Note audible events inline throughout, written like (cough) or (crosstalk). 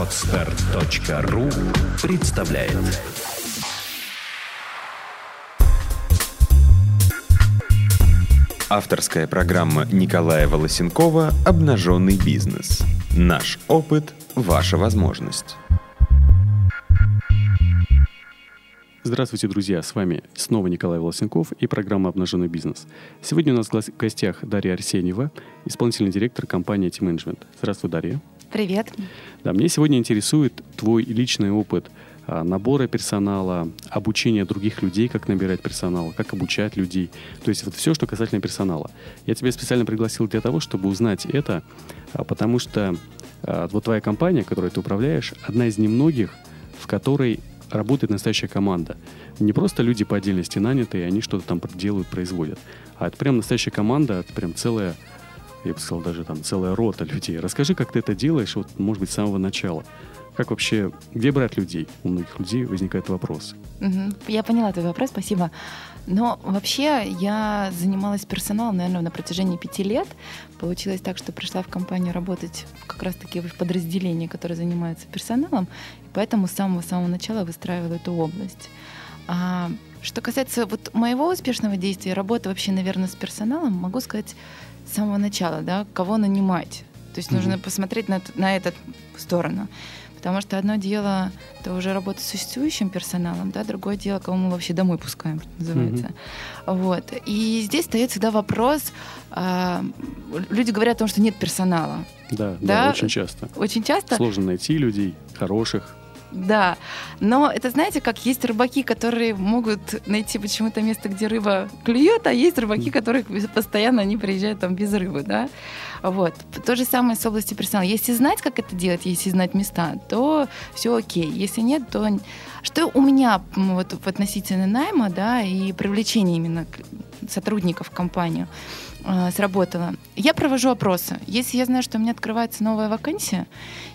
Отстар.ру представляет Авторская программа Николая Волосенкова «Обнаженный бизнес». Наш опыт – ваша возможность. Здравствуйте, друзья! С вами снова Николай Волосенков и программа «Обнаженный бизнес». Сегодня у нас в гостях Дарья Арсеньева, исполнительный директор компании Management. Здравствуй, Дарья. Привет. Да, мне сегодня интересует твой личный опыт а, набора персонала, обучения других людей, как набирать персонал, как обучать людей. То есть вот все, что касательно персонала. Я тебя специально пригласил для того, чтобы узнать это, а, потому что а, вот твоя компания, которой ты управляешь, одна из немногих, в которой работает настоящая команда. Не просто люди по отдельности наняты, и они что-то там делают, производят. А это прям настоящая команда, это прям целая, я бы сказал, даже там целая рота (laughs) людей. Расскажи, как ты это делаешь, вот, может быть, с самого начала. Как вообще, где брать людей? У многих людей возникает вопрос. Угу. Я поняла твой вопрос, спасибо. Но вообще я занималась персоналом, наверное, на протяжении пяти лет. Получилось так, что пришла в компанию работать как раз-таки в подразделении, которое занимается персоналом, и поэтому с самого-самого начала выстраивала эту область. А что касается вот моего успешного действия, работы вообще, наверное, с персоналом, могу сказать с самого начала, да, кого нанимать. То есть mm-hmm. нужно посмотреть на, на эту сторону. Потому что одно дело это уже работа с существующим персоналом, да, другое дело, кого мы вообще домой пускаем, называется. Mm-hmm. Вот. И здесь стоит всегда вопрос. Э, люди говорят о том, что нет персонала. Да, да, да, очень часто. Очень часто. Сложно найти людей хороших. Да, но это знаете, как есть рыбаки, которые могут найти почему-то место, где рыба клюет, а есть рыбаки, которые постоянно они приезжают там без рыбы, да. Вот. То же самое с областью персонала. Если знать, как это делать, если знать места, то все окей. Если нет, то что у меня вот в относительно найма, да, и привлечения именно сотрудников в компанию э, сработало. Я провожу опросы. Если я знаю, что у меня открывается новая вакансия,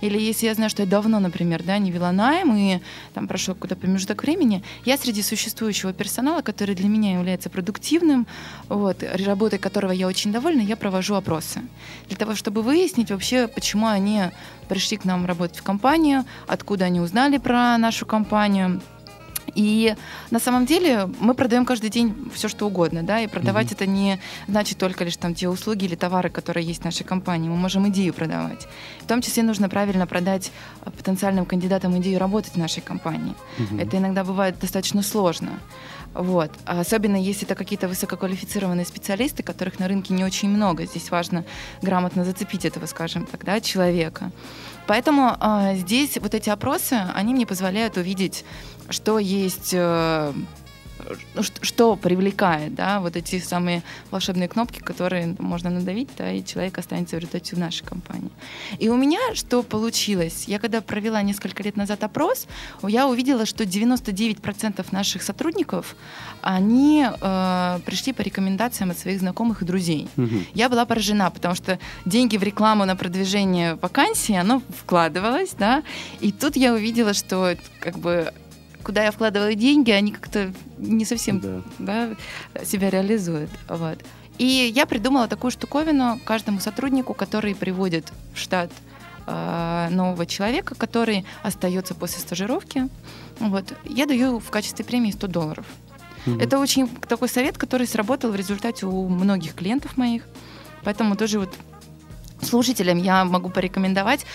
или если я знаю, что я давно, например, да, не вела найм, и там прошел какой-то промежуток времени, я среди существующего персонала, который для меня является продуктивным, вот, работой которого я очень довольна, я провожу опросы. Для того, чтобы выяснить вообще, почему они пришли к нам работать в компанию, откуда они узнали про нашу компанию, и на самом деле мы продаем каждый день все, что угодно, да, и продавать mm-hmm. это не значит только лишь там те услуги или товары, которые есть в нашей компании. Мы можем идею продавать. В том числе нужно правильно продать а, потенциальным кандидатам идею работать в нашей компании. Mm-hmm. Это иногда бывает достаточно сложно. Вот. Особенно если это какие-то высококвалифицированные специалисты, которых на рынке не очень много. Здесь важно грамотно зацепить этого, скажем так, да, человека. Поэтому э, здесь вот эти опросы, они мне позволяют увидеть, что есть э, ну, что привлекает, да, вот эти самые волшебные кнопки, которые можно надавить, да, и человек останется в результате в нашей компании. И у меня что получилось? Я когда провела несколько лет назад опрос, я увидела, что 99% наших сотрудников, они э, пришли по рекомендациям от своих знакомых и друзей. Угу. Я была поражена, потому что деньги в рекламу на продвижение вакансии, оно вкладывалось, да, и тут я увидела, что как бы куда я вкладываю деньги, они как-то не совсем да. Да, себя реализуют. Вот. И я придумала такую штуковину каждому сотруднику, который приводит в штат э, нового человека, который остается после стажировки. Вот, я даю в качестве премии 100 долларов. Угу. Это очень такой совет, который сработал в результате у многих клиентов моих. Поэтому тоже вот слушателям я могу порекомендовать,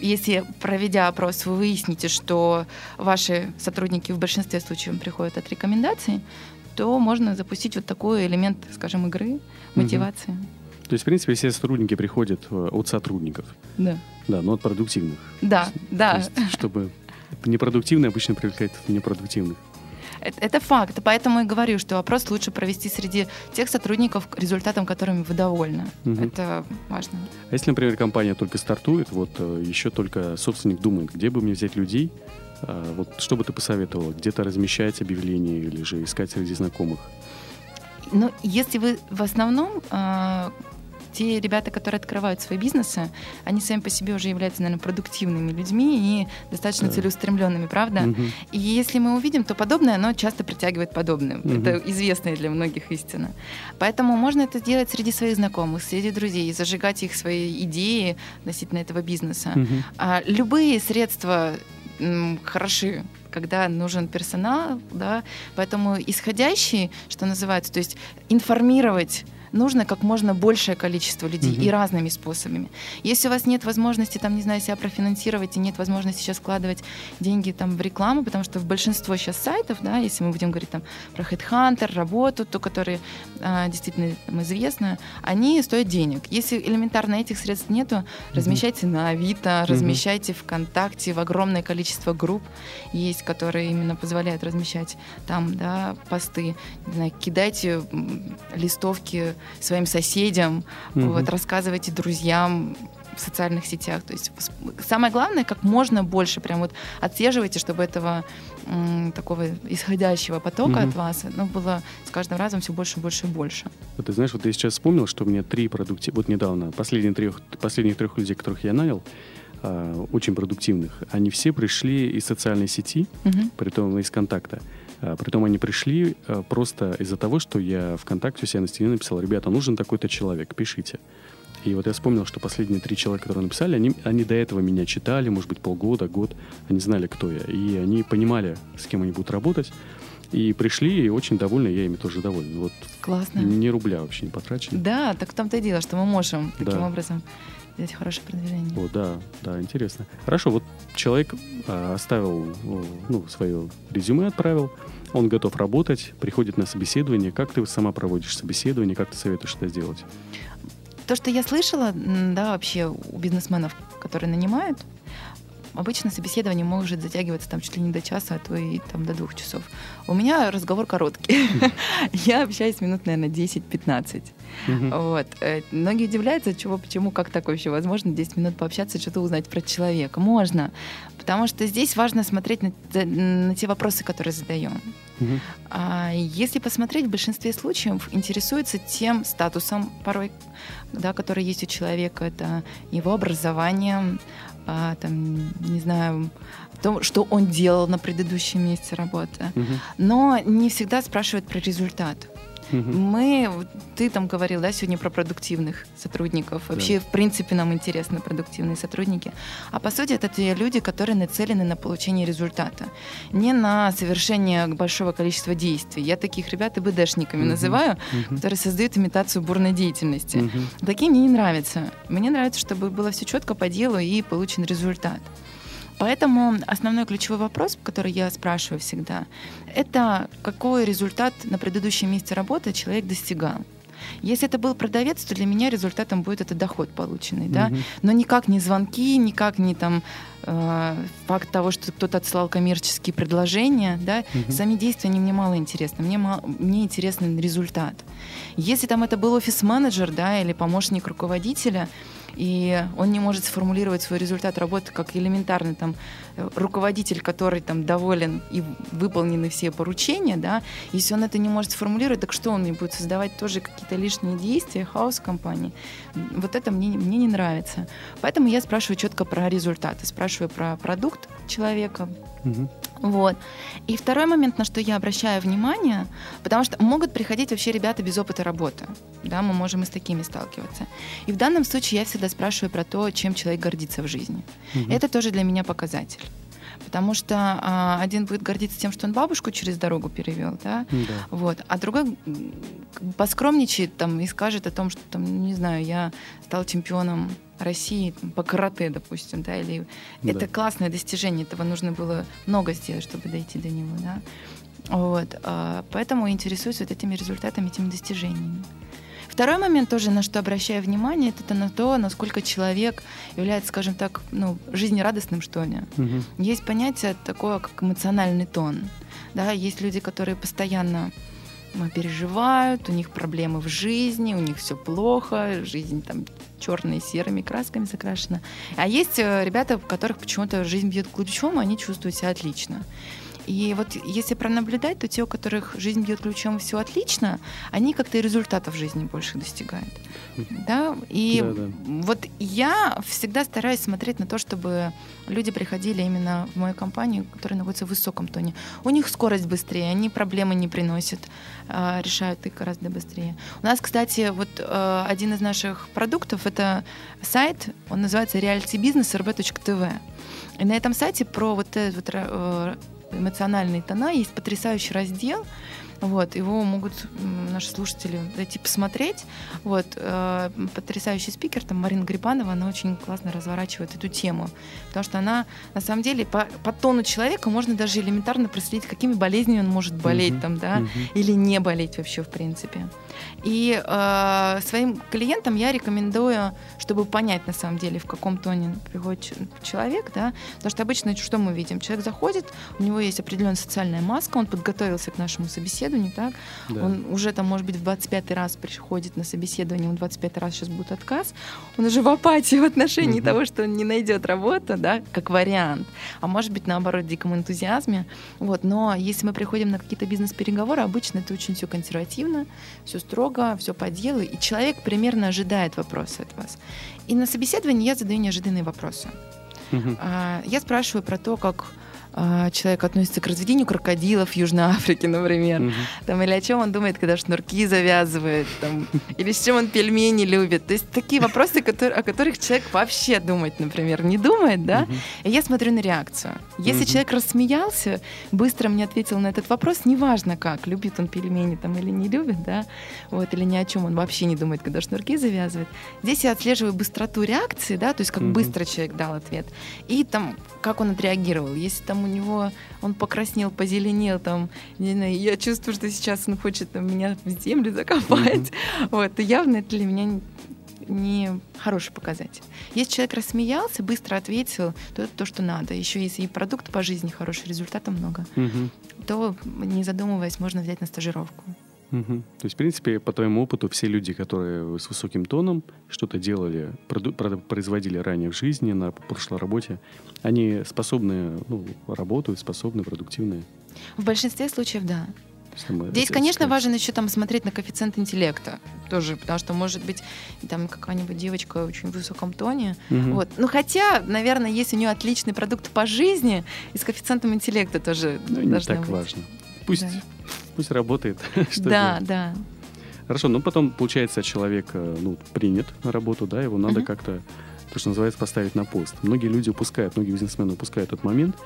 если проведя опрос, вы выясните, что ваши сотрудники в большинстве случаев приходят от рекомендаций, то можно запустить вот такой элемент, скажем, игры, мотивации. Угу. То есть, в принципе, все сотрудники приходят э, от сотрудников. Да. Да, но от продуктивных. Да, есть, да. То есть, чтобы (laughs) непродуктивные обычно привлекают непродуктивных. Это, это факт. Поэтому и говорю, что опрос лучше провести среди тех сотрудников, результатом которыми вы довольны. Угу. Это важно. А если, например, компания только стартует, вот э, еще только собственник думает, где бы мне взять людей, а, вот что бы ты посоветовала? Где-то размещать объявление или же искать среди знакомых? Ну, если вы в основном э, те ребята, которые открывают свои бизнесы, они сами по себе уже являются, наверное, продуктивными людьми и достаточно да. целеустремленными, правда? Угу. И если мы увидим, то подобное, оно часто притягивает подобное. Угу. Это известная для многих истина. Поэтому можно это делать среди своих знакомых, среди друзей, зажигать их свои идеи относительно этого бизнеса. Угу. А, любые средства м, хороши когда нужен персонал, да, поэтому исходящий, что называется, то есть информировать нужно как можно большее количество людей угу. и разными способами. Если у вас нет возможности, там, не знаю, себя профинансировать и нет возможности сейчас вкладывать деньги там в рекламу, потому что в большинство сейчас сайтов, да, если мы будем говорить там про HeadHunter, работу, ту, которая а, действительно там, известна, они стоят денег. Если элементарно этих средств нету, размещайте на Авито, угу. размещайте ВКонтакте, в огромное количество групп есть, которые именно позволяют размещать там, да, посты. Не знаю, кидайте листовки своим соседям, угу. вот, рассказывайте друзьям в социальных сетях. То есть самое главное, как можно больше прям вот отслеживайте, чтобы этого м, такого исходящего потока угу. от вас ну, было с каждым разом все больше, больше и больше. Вот ты знаешь, вот я сейчас вспомнил, что у меня три продукти... Вот недавно, последние трех, последних трех людей, которых я нанял, э, очень продуктивных, они все пришли из социальной сети, угу. при том из контакта. А, притом они пришли а, просто из-за того, что я ВКонтакте у себя на стене написал, ребята, нужен такой-то человек, пишите. И вот я вспомнил, что последние три человека, которые написали, они, они до этого меня читали, может быть, полгода, год. Они знали, кто я. И они понимали, с кем они будут работать. И пришли, и очень довольны, я ими тоже доволен. Вот Классно. Ни рубля вообще не потрачено. Да, так в том-то и дело, что мы можем таким да. образом сделать хорошее продвижение. О, да, да, интересно. Хорошо, вот человек а, оставил, ну, свое резюме отправил, он готов работать, приходит на собеседование. Как ты сама проводишь собеседование, как ты советуешь это сделать? То, что я слышала, да, вообще у бизнесменов, которые нанимают, Обычно собеседование может затягиваться там чуть ли не до часа, а то и там до двух часов. У меня разговор короткий. (laughs) Я общаюсь минут, наверное, 10-15. Вот. Э, многие удивляются, чего, почему, как так вообще возможно 10 минут пообщаться, что-то узнать про человека. Можно. Потому что здесь важно смотреть на, на те вопросы, которые задаем. Угу. А если посмотреть, в большинстве случаев интересуется тем статусом порой, да, который есть у человека. Это его образование, а, там, не знаю, то, что он делал на предыдущем месте работы. Угу. Но не всегда спрашивают про результат. Угу. Мы, ты там говорил, да, сегодня про продуктивных сотрудников. Вообще, да. в принципе, нам интересны продуктивные сотрудники. А по сути, это те люди, которые нацелены на получение результата, не на совершение большого количества действий. Я таких ребят и БДшниками угу. называю, угу. которые создают имитацию бурной деятельности. Угу. Такие мне не нравятся. Мне нравится, чтобы было все четко по делу и получен результат. Поэтому основной ключевой вопрос, который я спрашиваю всегда, это какой результат на предыдущем месте работы человек достигал. Если это был продавец, то для меня результатом будет это доход полученный, да, угу. но никак не звонки, никак не там факт того, что кто-то отсылал коммерческие предложения, да, угу. сами действия они мне мало интересны, мне мало, мне интересен результат. Если там это был офис-менеджер, да, или помощник руководителя, и он не может сформулировать свой результат работы как элементарный там э, руководитель, который там доволен и выполнены все поручения, да, если он это не может сформулировать, так что он не будет создавать тоже какие-то лишние действия, хаос компании. Вот это мне, мне не нравится. Поэтому я спрашиваю четко про результаты, спрашиваю про продукт человека, угу. Вот. И второй момент, на что я обращаю внимание, потому что могут приходить вообще ребята без опыта работы. Да, мы можем и с такими сталкиваться. И в данном случае я всегда спрашиваю про то, чем человек гордится в жизни. Угу. Это тоже для меня показатель. Потому что а, один будет гордиться тем, что он бабушку через дорогу перевел, да, да. вот, а другой поскромничает там и скажет о том, что там, не знаю, я стал чемпионом России по карате, допустим, да, или да. это классное достижение, этого нужно было много сделать, чтобы дойти до него, да. Вот, а, поэтому интересуюсь вот этими результатами, этими достижениями. Второй момент тоже, на что обращаю внимание, это на то, насколько человек является, скажем так, ну, жизнерадостным, что ли. Угу. Есть понятие такое, как эмоциональный тон. Да, есть люди, которые постоянно переживают, у них проблемы в жизни, у них все плохо, жизнь там черной, серыми красками закрашена. А есть э, ребята, у которых почему-то жизнь бьет ключом, и они чувствуют себя отлично. И вот если пронаблюдать, то те, у которых жизнь бьет ключом, все отлично, они как-то и результатов жизни больше достигают. Да? И Да, да. вот я всегда стараюсь смотреть на то, чтобы люди приходили именно в мою компанию, которая находится в высоком тоне. У них скорость быстрее, они проблемы не приносят, а, решают их гораздо быстрее. У нас, кстати, вот э, один из наших продуктов это сайт, он называется realitybusiness.rb.tv. И на этом сайте про вот этот вот э, эмоциональные тона есть потрясающий раздел. Вот, его могут наши слушатели зайти посмотреть. Вот, э, потрясающий спикер, там Марина Грибанова, она очень классно разворачивает эту тему. Потому что она, на самом деле, по, по тону человека можно даже элементарно проследить, какими болезнями он может болеть, Мгм, там, да, мгм. или не болеть вообще, в принципе. И э, своим клиентам я рекомендую, чтобы понять, на самом деле, в каком тоне приходит человек, да, потому что обычно что мы видим? Человек заходит, у него есть определенная социальная маска, он подготовился к нашему собеседованию, так? Да. Он уже там, может быть, в 25 раз приходит на собеседование, ему 25 раз сейчас будет отказ. Он уже в апатии в отношении Мгм. того, что он не найдет работу, да, как вариант. А может быть, наоборот, диком энтузиазме. Вот. Но если мы приходим на какие-то бизнес-переговоры, обычно это очень все консервативно, все строго, все по делу, и человек примерно ожидает вопросы от вас. И на собеседовании я задаю неожиданные вопросы. А, Я спрашиваю про то, как а, человек относится к разведению крокодилов в Южной Африке, например. Мгм. Там, или о чем он думает, когда шнурки завязывает, там, или с чем он пельмени любит. То есть такие вопросы, которые, о которых человек вообще думать, например, не думает, да? Мгм. И я смотрю на реакцию. Если Мгм. человек рассмеялся, быстро мне ответил на этот вопрос, неважно как, любит он пельмени там или не любит, да, вот, или ни о чем он вообще не думает, когда шнурки завязывает. Здесь я отслеживаю быстроту реакции, да, то есть как Мгм. быстро человек дал ответ, и там, как он отреагировал. Если там у него, он покраснел, позеленел, там, не знаю, я чувствую, что сейчас он хочет там, меня в землю закопать, вот, то явно это для меня не- хороший показатель. Если человек рассмеялся, быстро ответил, то это то, что надо. Еще если и продукт по жизни хороший, результата много, Мгм. то, не задумываясь, можно взять на стажировку. Мгм. То есть, в принципе, по твоему опыту, все люди, которые с высоким тоном что-то делали, производили ранее в жизни, на прошлой работе, они способны, ну, работают, способны, продуктивные. В большинстве случаев, да. Там, Здесь, конечно, важно еще там смотреть на коэффициент интеллекта тоже, потому что, может быть, там какая-нибудь девочка очень в высоком тоне. Мгм. Вот. Ну, хотя, наверное, есть у нее отличный продукт по жизни, и с коэффициентом интеллекта тоже Ну, не так быть. важно. Пусть, Да. Пусть работает. (laughs) Что да, делать? да. Хорошо, ну потом, получается, человек э, ну, принят на работу, да, его надо Мгм. как-то, то, что называется, поставить на пост. Многие люди упускают, многие бизнесмены упускают этот момент.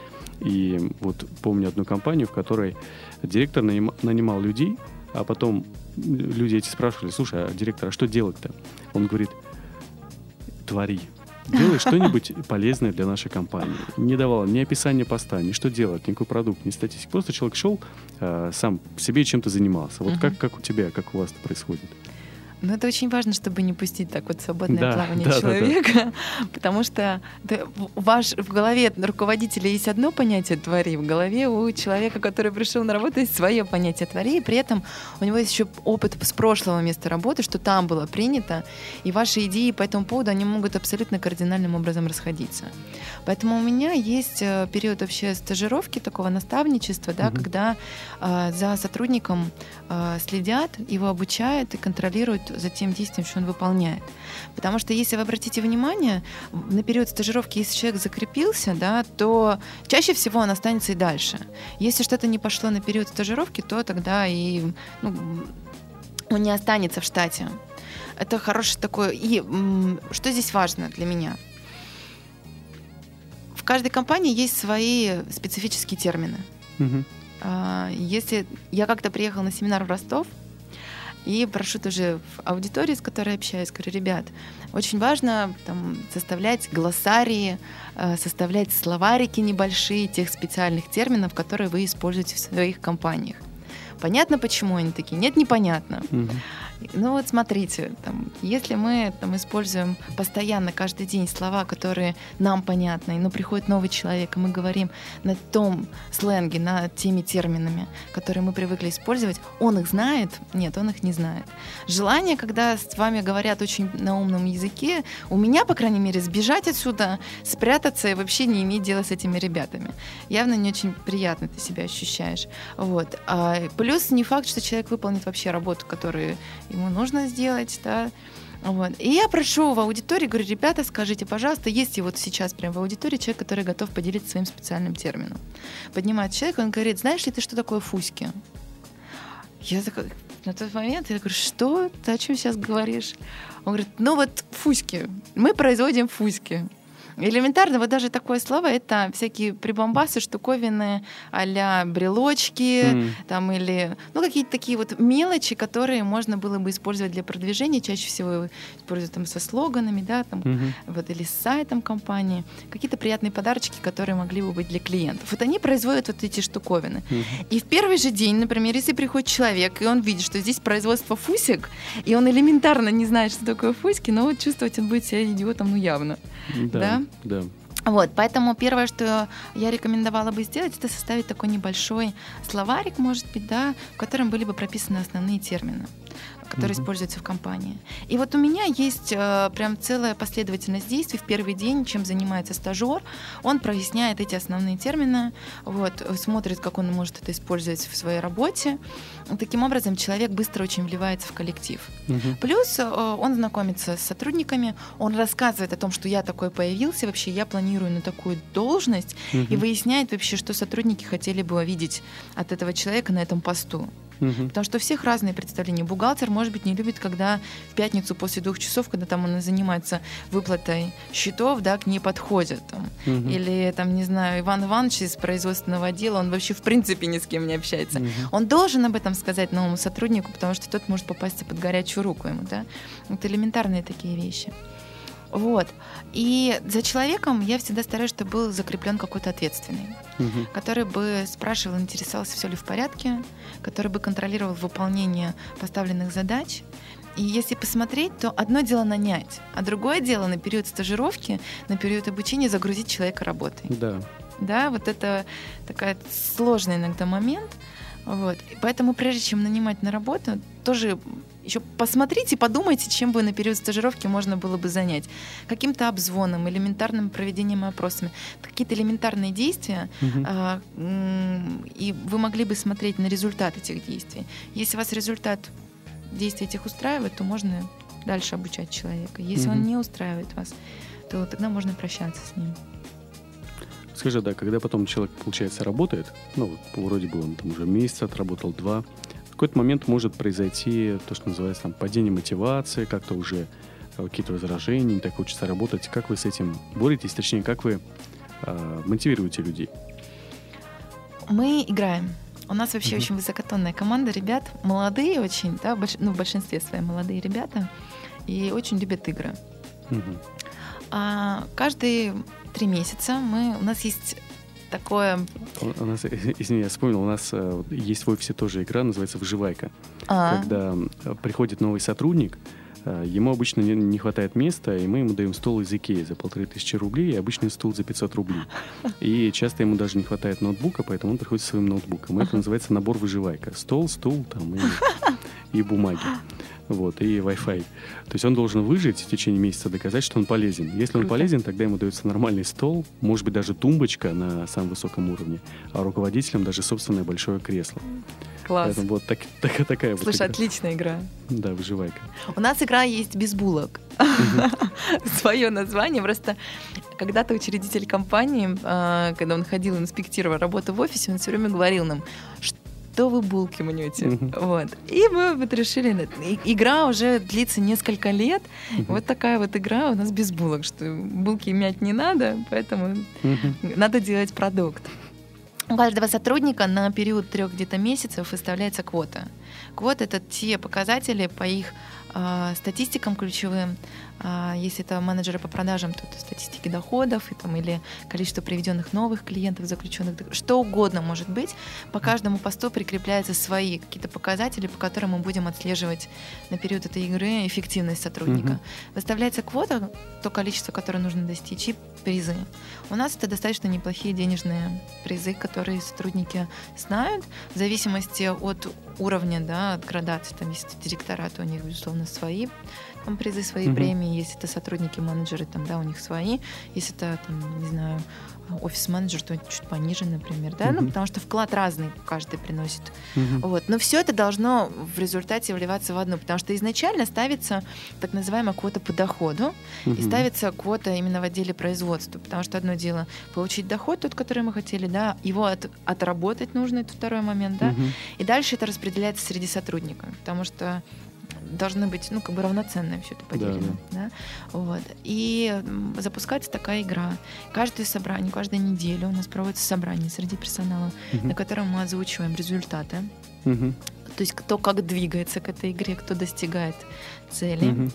И вот помню одну компанию, в которой директор наним- нанимал людей, а потом люди эти спрашивали, слушай, а директор, а что делать-то? Он говорит, твори. Делай что-нибудь полезное для нашей компании. Не давал ни описания поста, ни что делать, никакой продукт, ни статистики. Просто человек шел, э, сам себе чем-то занимался. Вот Мгм. как, как у тебя, как у вас это происходит? Но это очень важно, чтобы не пустить так вот свободное Да, плавание да, да, да. человека, (laughs) потому что да, ваш, в голове руководителя есть одно понятие «твори», в голове у человека, который пришел на работу, есть свое понятие «твори», и при этом у него есть еще опыт с прошлого места работы, что там было принято, и ваши идеи по этому поводу, они могут абсолютно кардинальным образом расходиться. Поэтому у меня есть э, период вообще стажировки, такого наставничества, да, Мгм. когда э, за сотрудником э, следят, его обучают и контролируют за тем действием, что он выполняет. Потому что если вы обратите внимание, на период стажировки, если человек закрепился, да, то чаще всего он останется и дальше. Если что-то не пошло на период стажировки, то тогда и ну, он не останется в штате. Это хороший такой... И что здесь важно для меня? В каждой компании есть свои специфические термины. А, Если я как-то приехала на семинар в Ростов, и прошу тоже в аудитории, с которой общаюсь, говорю, ребят, очень важно там, составлять глоссарии, э, составлять словарики небольшие тех специальных терминов, которые вы используете в своих компаниях. Понятно, почему они такие? Нет, непонятно. Мгм. Ну вот смотрите, там, если мы там, используем постоянно каждый день слова, которые нам понятны, но приходит новый человек, и мы говорим на том сленге, на теми терминами, которые мы привыкли использовать, он их знает? Нет, он их не знает. Желание, когда с вами говорят очень на умном языке, у меня, по крайней мере, сбежать отсюда, спрятаться и вообще не иметь дела с этими ребятами. Явно не очень приятно ты себя ощущаешь. Вот. А плюс не факт, что человек выполнит вообще работу, которую ему нужно сделать, да. Вот. И я прошу в аудитории, говорю, ребята, скажите, пожалуйста, есть ли вот сейчас прямо в аудитории человек, который готов поделиться своим специальным термином. Поднимает человек, он говорит, знаешь ли ты, что такое фуски? Я такая, на тот момент я говорю, что? Ты о чем сейчас говоришь? Он говорит, ну вот фуськи. Мы производим фуськи. Элементарно, вот даже такое слово, это всякие прибамбасы, штуковины а брелочки, mm. там или, ну, какие-то такие вот мелочи, которые можно было бы использовать для продвижения, чаще всего используют там со слоганами, да, там, mm-hmm. вот, или с сайтом компании, какие-то приятные подарочки, которые могли бы быть для клиентов. Вот они производят вот эти штуковины. Mm-hmm. И в первый же день, например, если приходит человек, и он видит, что здесь производство фусик, и он элементарно не знает, что такое фуськи, но вот чувствовать он будет себя идиотом, ну, явно. Да. да? Да. Вот, поэтому первое, что я рекомендовала бы сделать, это составить такой небольшой словарик, может быть, да, в котором были бы прописаны основные термины которые mm-hmm. используются в компании. И вот у меня есть э, прям целая последовательность действий. В первый день, чем занимается стажер, он проясняет эти основные термины, вот, смотрит, как он может это использовать в своей работе. Таким образом, человек быстро очень вливается в коллектив. Mm-hmm. Плюс э, он знакомится с сотрудниками, он рассказывает о том, что я такой появился, вообще я планирую на такую должность, mm-hmm. и выясняет вообще, что сотрудники хотели бы увидеть от этого человека на этом посту. Угу. Потому что у всех разные представления. Бухгалтер, может быть, не любит, когда в пятницу после двух часов, когда там он занимается выплатой счетов, да, к ней подходят. Там. Угу. Или, там, не знаю, Иван Иванович из производственного отдела, он вообще в принципе ни с кем не общается. Угу. Он должен об этом сказать новому сотруднику, потому что тот может попасть под горячую руку ему, да. Это элементарные такие вещи. Вот. И за человеком я всегда стараюсь, чтобы был закреплен какой-то ответственный, угу. который бы спрашивал, интересовался, все ли в порядке, который бы контролировал выполнение поставленных задач. И если посмотреть, то одно дело нанять, а другое дело на период стажировки, на период обучения загрузить человека работой. Да. Да, вот это такая сложный иногда момент. Вот. И поэтому прежде чем нанимать на работу, тоже еще посмотрите, подумайте, чем бы на период стажировки можно было бы занять. Каким-то обзвоном, элементарным проведением опросами. Какие-то элементарные действия, угу. а, и вы могли бы смотреть на результат этих действий. Если вас результат действий этих устраивает, то можно дальше обучать человека. Если угу. он не устраивает вас, то тогда можно прощаться с ним. Скажи, да, когда потом человек, получается, работает, ну, вроде бы он там уже месяц отработал, два, какой-то момент может произойти то, что называется там, падение мотивации, как-то уже э, какие-то возражения, не так хочется работать. Как вы с этим боретесь, точнее, как вы э, мотивируете людей? Мы играем. У нас вообще mm-hmm. очень высокотонная команда ребят, молодые очень, да, больш... ну, в большинстве свои молодые ребята, и очень любят игры. Mm-hmm. А, каждые три месяца мы, у нас есть такое... У нас, (laughs) извини, я вспомнил, у нас э, есть в офисе тоже игра, называется «Выживайка». А-а-а. Когда приходит новый сотрудник, э, Ему обычно не, не хватает места, и мы ему даем стол из Икеи за полторы тысячи рублей, и обычный стул за 500 рублей. (laughs) И часто ему даже не хватает ноутбука, поэтому он приходит со своим ноутбуком. Это называется набор выживайка. Стол, стул там и, (laughs) и бумаги вот, и Wi-Fi. То есть он должен выжить в течение месяца, доказать, что он полезен. Если он полезен, тогда ему дается нормальный стол, может быть, даже тумбочка на самом высоком уровне, а руководителям даже собственное большое кресло. Класс. Поэтому вот так, так, такая Слушай, вот игра. отличная игра. Да, выживайка. У нас игра есть без булок. (laughs) Свое название. Просто когда-то учредитель компании, а, когда он ходил инспектировал работу в офисе, он все время говорил нам, что что вы булки мнете. Mm-hmm. Вот. И мы вот решили, игра уже длится несколько лет. Mm-hmm. Вот такая вот игра у нас без булок, что булки мять не надо, поэтому mm-hmm. надо делать продукт. У каждого сотрудника на период трех где-то месяцев выставляется квота. Квот — это те показатели по их э, статистикам ключевым, если это менеджеры по продажам, то это статистики доходов и, там, или количество приведенных новых клиентов, заключенных, что угодно может быть. По каждому посту прикрепляются свои какие-то показатели, по которым мы будем отслеживать на период этой игры эффективность сотрудника. Mm-hmm. Выставляется квота, то количество, которое нужно достичь, и призы. У нас это достаточно неплохие денежные призы, которые сотрудники знают в зависимости от уровня, да, от градации. Там, если директора, то у них, безусловно, свои там призы, свои угу. премии, если это сотрудники, менеджеры, там, да, у них свои, если это, там, не знаю, офис-менеджер, то чуть пониже, например, да, угу. ну, потому что вклад разный каждый приносит. Угу. Вот. Но все это должно в результате вливаться в одну, потому что изначально ставится так называемая квота по доходу, угу. и ставится квота именно в отделе производства, потому что одно дело получить доход, тот, который мы хотели, да, его от, отработать нужно, это второй момент, да, угу. и дальше это распределяется среди сотрудников, потому что должны быть, ну, как бы равноценное все это поделено. Да, да. Да? Вот. И запускается такая игра. Каждое собрание, каждую неделю у нас проводится собрание среди персонала, угу. на котором мы озвучиваем результаты. Угу. То есть кто как двигается к этой игре, кто достигает цели. Угу.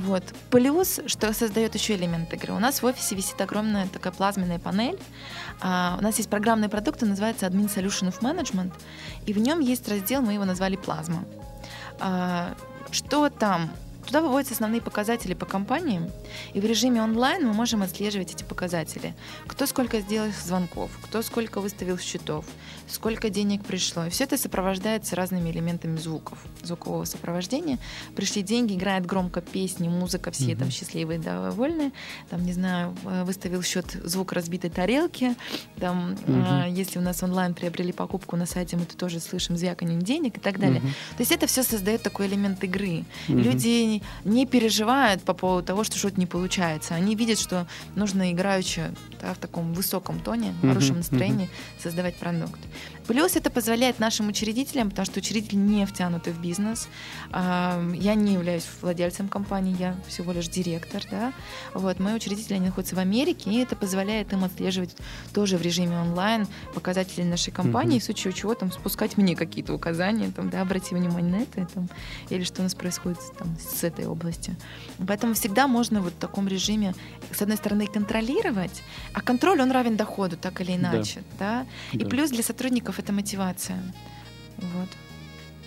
Вот. Плюс, что создает еще элемент игры. У нас в офисе висит огромная такая плазменная панель. А, у нас есть программный продукт, он называется Admin Solution of Management, и в нем есть раздел, мы его назвали плазма. А, что там? Туда выводятся основные показатели по компаниям, и в режиме онлайн мы можем отслеживать эти показатели. Кто сколько сделал звонков, кто сколько выставил счетов, сколько денег пришло. И все это сопровождается разными элементами звуков, звукового сопровождения. Пришли деньги, играет громко песни, музыка, все mm-hmm. там счастливые, довольны. Там, не знаю, выставил счет звук разбитой тарелки. Там, mm-hmm. э, если у нас онлайн приобрели покупку на сайте, мы тоже слышим звяканье денег и так далее. Mm-hmm. То есть это все создает такой элемент игры. Mm-hmm. Люди не переживают по поводу того, что что-то не получается. Они видят, что нужно играючи да, в таком высоком тоне, в хорошем настроении. Создавать продукт. Плюс это позволяет нашим учредителям, потому что учредители не втянуты в бизнес. Я не являюсь владельцем компании, я всего лишь директор. Да? Вот, мои учредители они находятся в Америке, и это позволяет им отслеживать тоже в режиме онлайн показатели нашей компании, mm-hmm. в случае чего там спускать мне какие-то указания, там, да, обрати внимание на это, там, или что у нас происходит там, с этой областью. Поэтому всегда можно вот в таком режиме, с одной стороны, контролировать, а контроль, он равен доходу, так или иначе. Да. Да? И плюс для сотрудников это мотивация. Вот.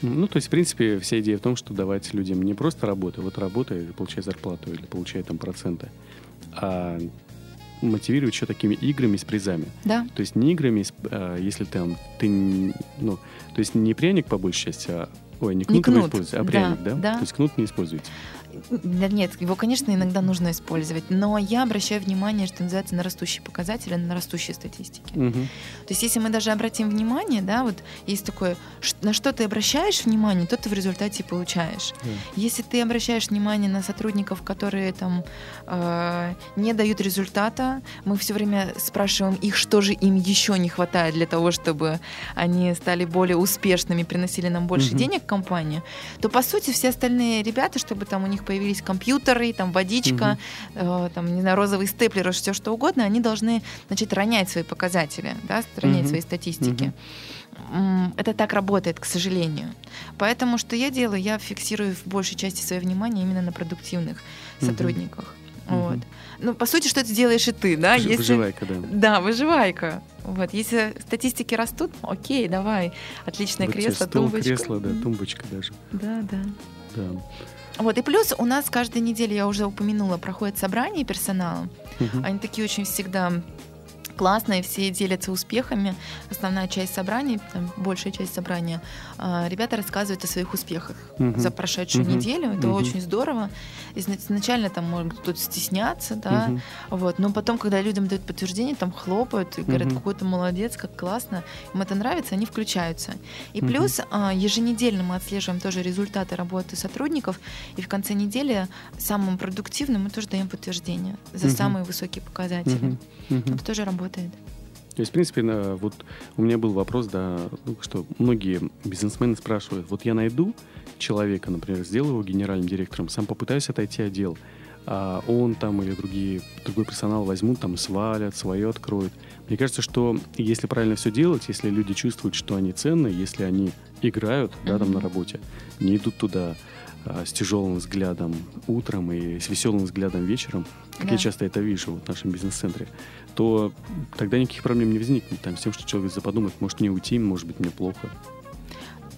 Ну, то есть, в принципе, вся идея в том, что давать людям не просто работу, вот работай, получай зарплату или получай там проценты, а мотивировать еще такими играми с призами. Да. То есть не играми, а, если там ты, ну, то есть не пряник по большей части, а Ой, не кнут, не кнут. вы используете, а пряник, да, да? да? То есть кнут не используете? Нет, его, конечно, иногда нужно использовать, но я обращаю внимание, что называется, на растущие показатели, на растущие статистики. Угу. То есть, если мы даже обратим внимание, да, вот есть такое, на что ты обращаешь внимание, то ты в результате получаешь. Да. Если ты обращаешь внимание на сотрудников, которые там э, не дают результата, мы все время спрашиваем их, что же им еще не хватает для того, чтобы они стали более успешными, приносили нам больше угу. денег в компанию, то по сути все остальные ребята, чтобы там у них появились компьютеры, там водичка, угу. э, там, не знаю, розовый степлер, все что угодно, они должны начать ронять свои показатели, да, ронять угу. свои статистики. Угу. Это так работает, к сожалению. Поэтому что я делаю? Я фиксирую в большей части свое внимание именно на продуктивных сотрудниках. Угу. Вот. Ну, по сути, что это делаешь и ты, да? Если... Выживайка, да. Да, выживайка. Вот, если статистики растут, окей, давай, отличное вот кресло, стол, тумбочка. кресло, да, тумбочка даже. Да, да. Да. Вот, и плюс у нас каждую неделю, я уже упомянула, проходят собрания персонала. Угу. Они такие очень всегда классные, все делятся успехами. Основная часть собраний, там, большая часть собрания, э, ребята рассказывают о своих успехах uh-huh. за прошедшую uh-huh. неделю. Это uh-huh. очень здорово. Изначально там может кто-то стесняться, да, uh-huh. вот, но потом, когда людям дают подтверждение, там хлопают и говорят, uh-huh. какой то молодец, как классно, им это нравится, они включаются. И uh-huh. плюс э, еженедельно мы отслеживаем тоже результаты работы сотрудников, и в конце недели самым продуктивным мы тоже даем подтверждение за uh-huh. самые высокие показатели. Uh-huh. Uh-huh. Это тоже работает работает. То есть, в принципе, вот у меня был вопрос, да, ну, что многие бизнесмены спрашивают, вот я найду человека, например, сделаю его генеральным директором, сам попытаюсь отойти отдел, а он там или другие, другой персонал возьмут, там свалят, свое откроют. Мне кажется, что если правильно все делать, если люди чувствуют, что они ценные, если они играют, да, там на работе, не идут туда с тяжелым взглядом утром и с веселым взглядом вечером, как да. я часто это вижу в нашем бизнес-центре, то тогда никаких проблем не возникнет. Там с тем, что человек подумает, может мне уйти, может быть мне плохо.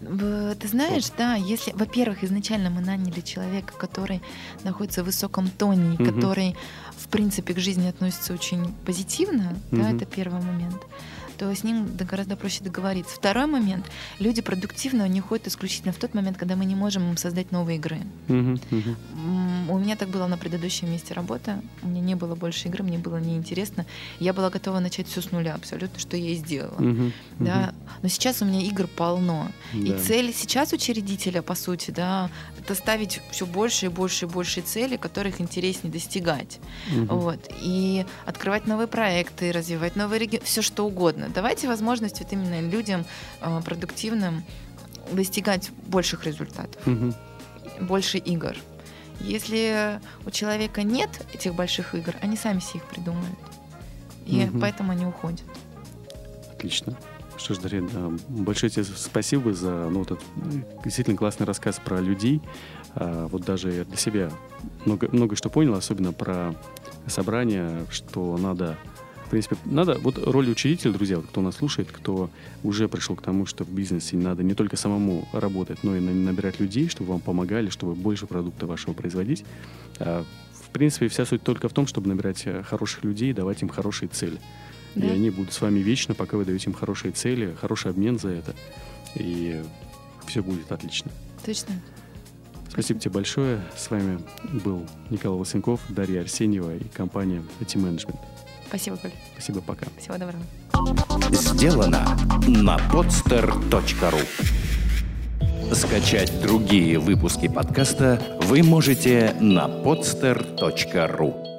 Ты знаешь, да, если, во-первых, изначально мы наняли человека, который находится в высоком тоне, угу. который, в принципе, к жизни относится очень позитивно, угу. да, это первый момент то с ним гораздо проще договориться. Второй момент. Люди продуктивно не ходят исключительно в тот момент, когда мы не можем им создать новые игры. Uh-huh, uh-huh. У меня так было на предыдущем месте работы. У меня не было больше игры, мне было неинтересно. Я была готова начать все с нуля, абсолютно, что я и сделала. Uh-huh. Да? Но сейчас у меня игр полно. Да. И цель сейчас учредителя, по сути, да, это ставить все больше и больше и больше цели, которых интереснее достигать. Uh-huh. Вот. И открывать новые проекты, развивать новые регионы, все что угодно. Давайте возможность вот именно людям э, продуктивным достигать больших результатов, угу. больше игр. Если у человека нет этих больших игр, они сами себе их придумают. И угу. поэтому они уходят. Отлично. Что ж, Дарья, большое тебе спасибо за ну, вот этот действительно классный рассказ про людей. А, вот даже я для себя много, много что понял, особенно про собрание, что надо принципе, надо, вот роль учредителя, друзья, вот кто нас слушает, кто уже пришел к тому, что в бизнесе надо не только самому работать, но и набирать людей, чтобы вам помогали, чтобы больше продукта вашего производить. А, в принципе, вся суть только в том, чтобы набирать э, хороших людей, давать им хорошие цели. Да. И они будут с вами вечно, пока вы даете им хорошие цели, хороший обмен за это. И все будет отлично. Точно. Спасибо тебе большое. С вами был Николай Лосенков, Дарья Арсеньева и компания IT Management. Спасибо, Коль. Спасибо, пока. Всего доброго. Сделано на podster.ru Скачать другие выпуски подкаста вы можете на podster.ru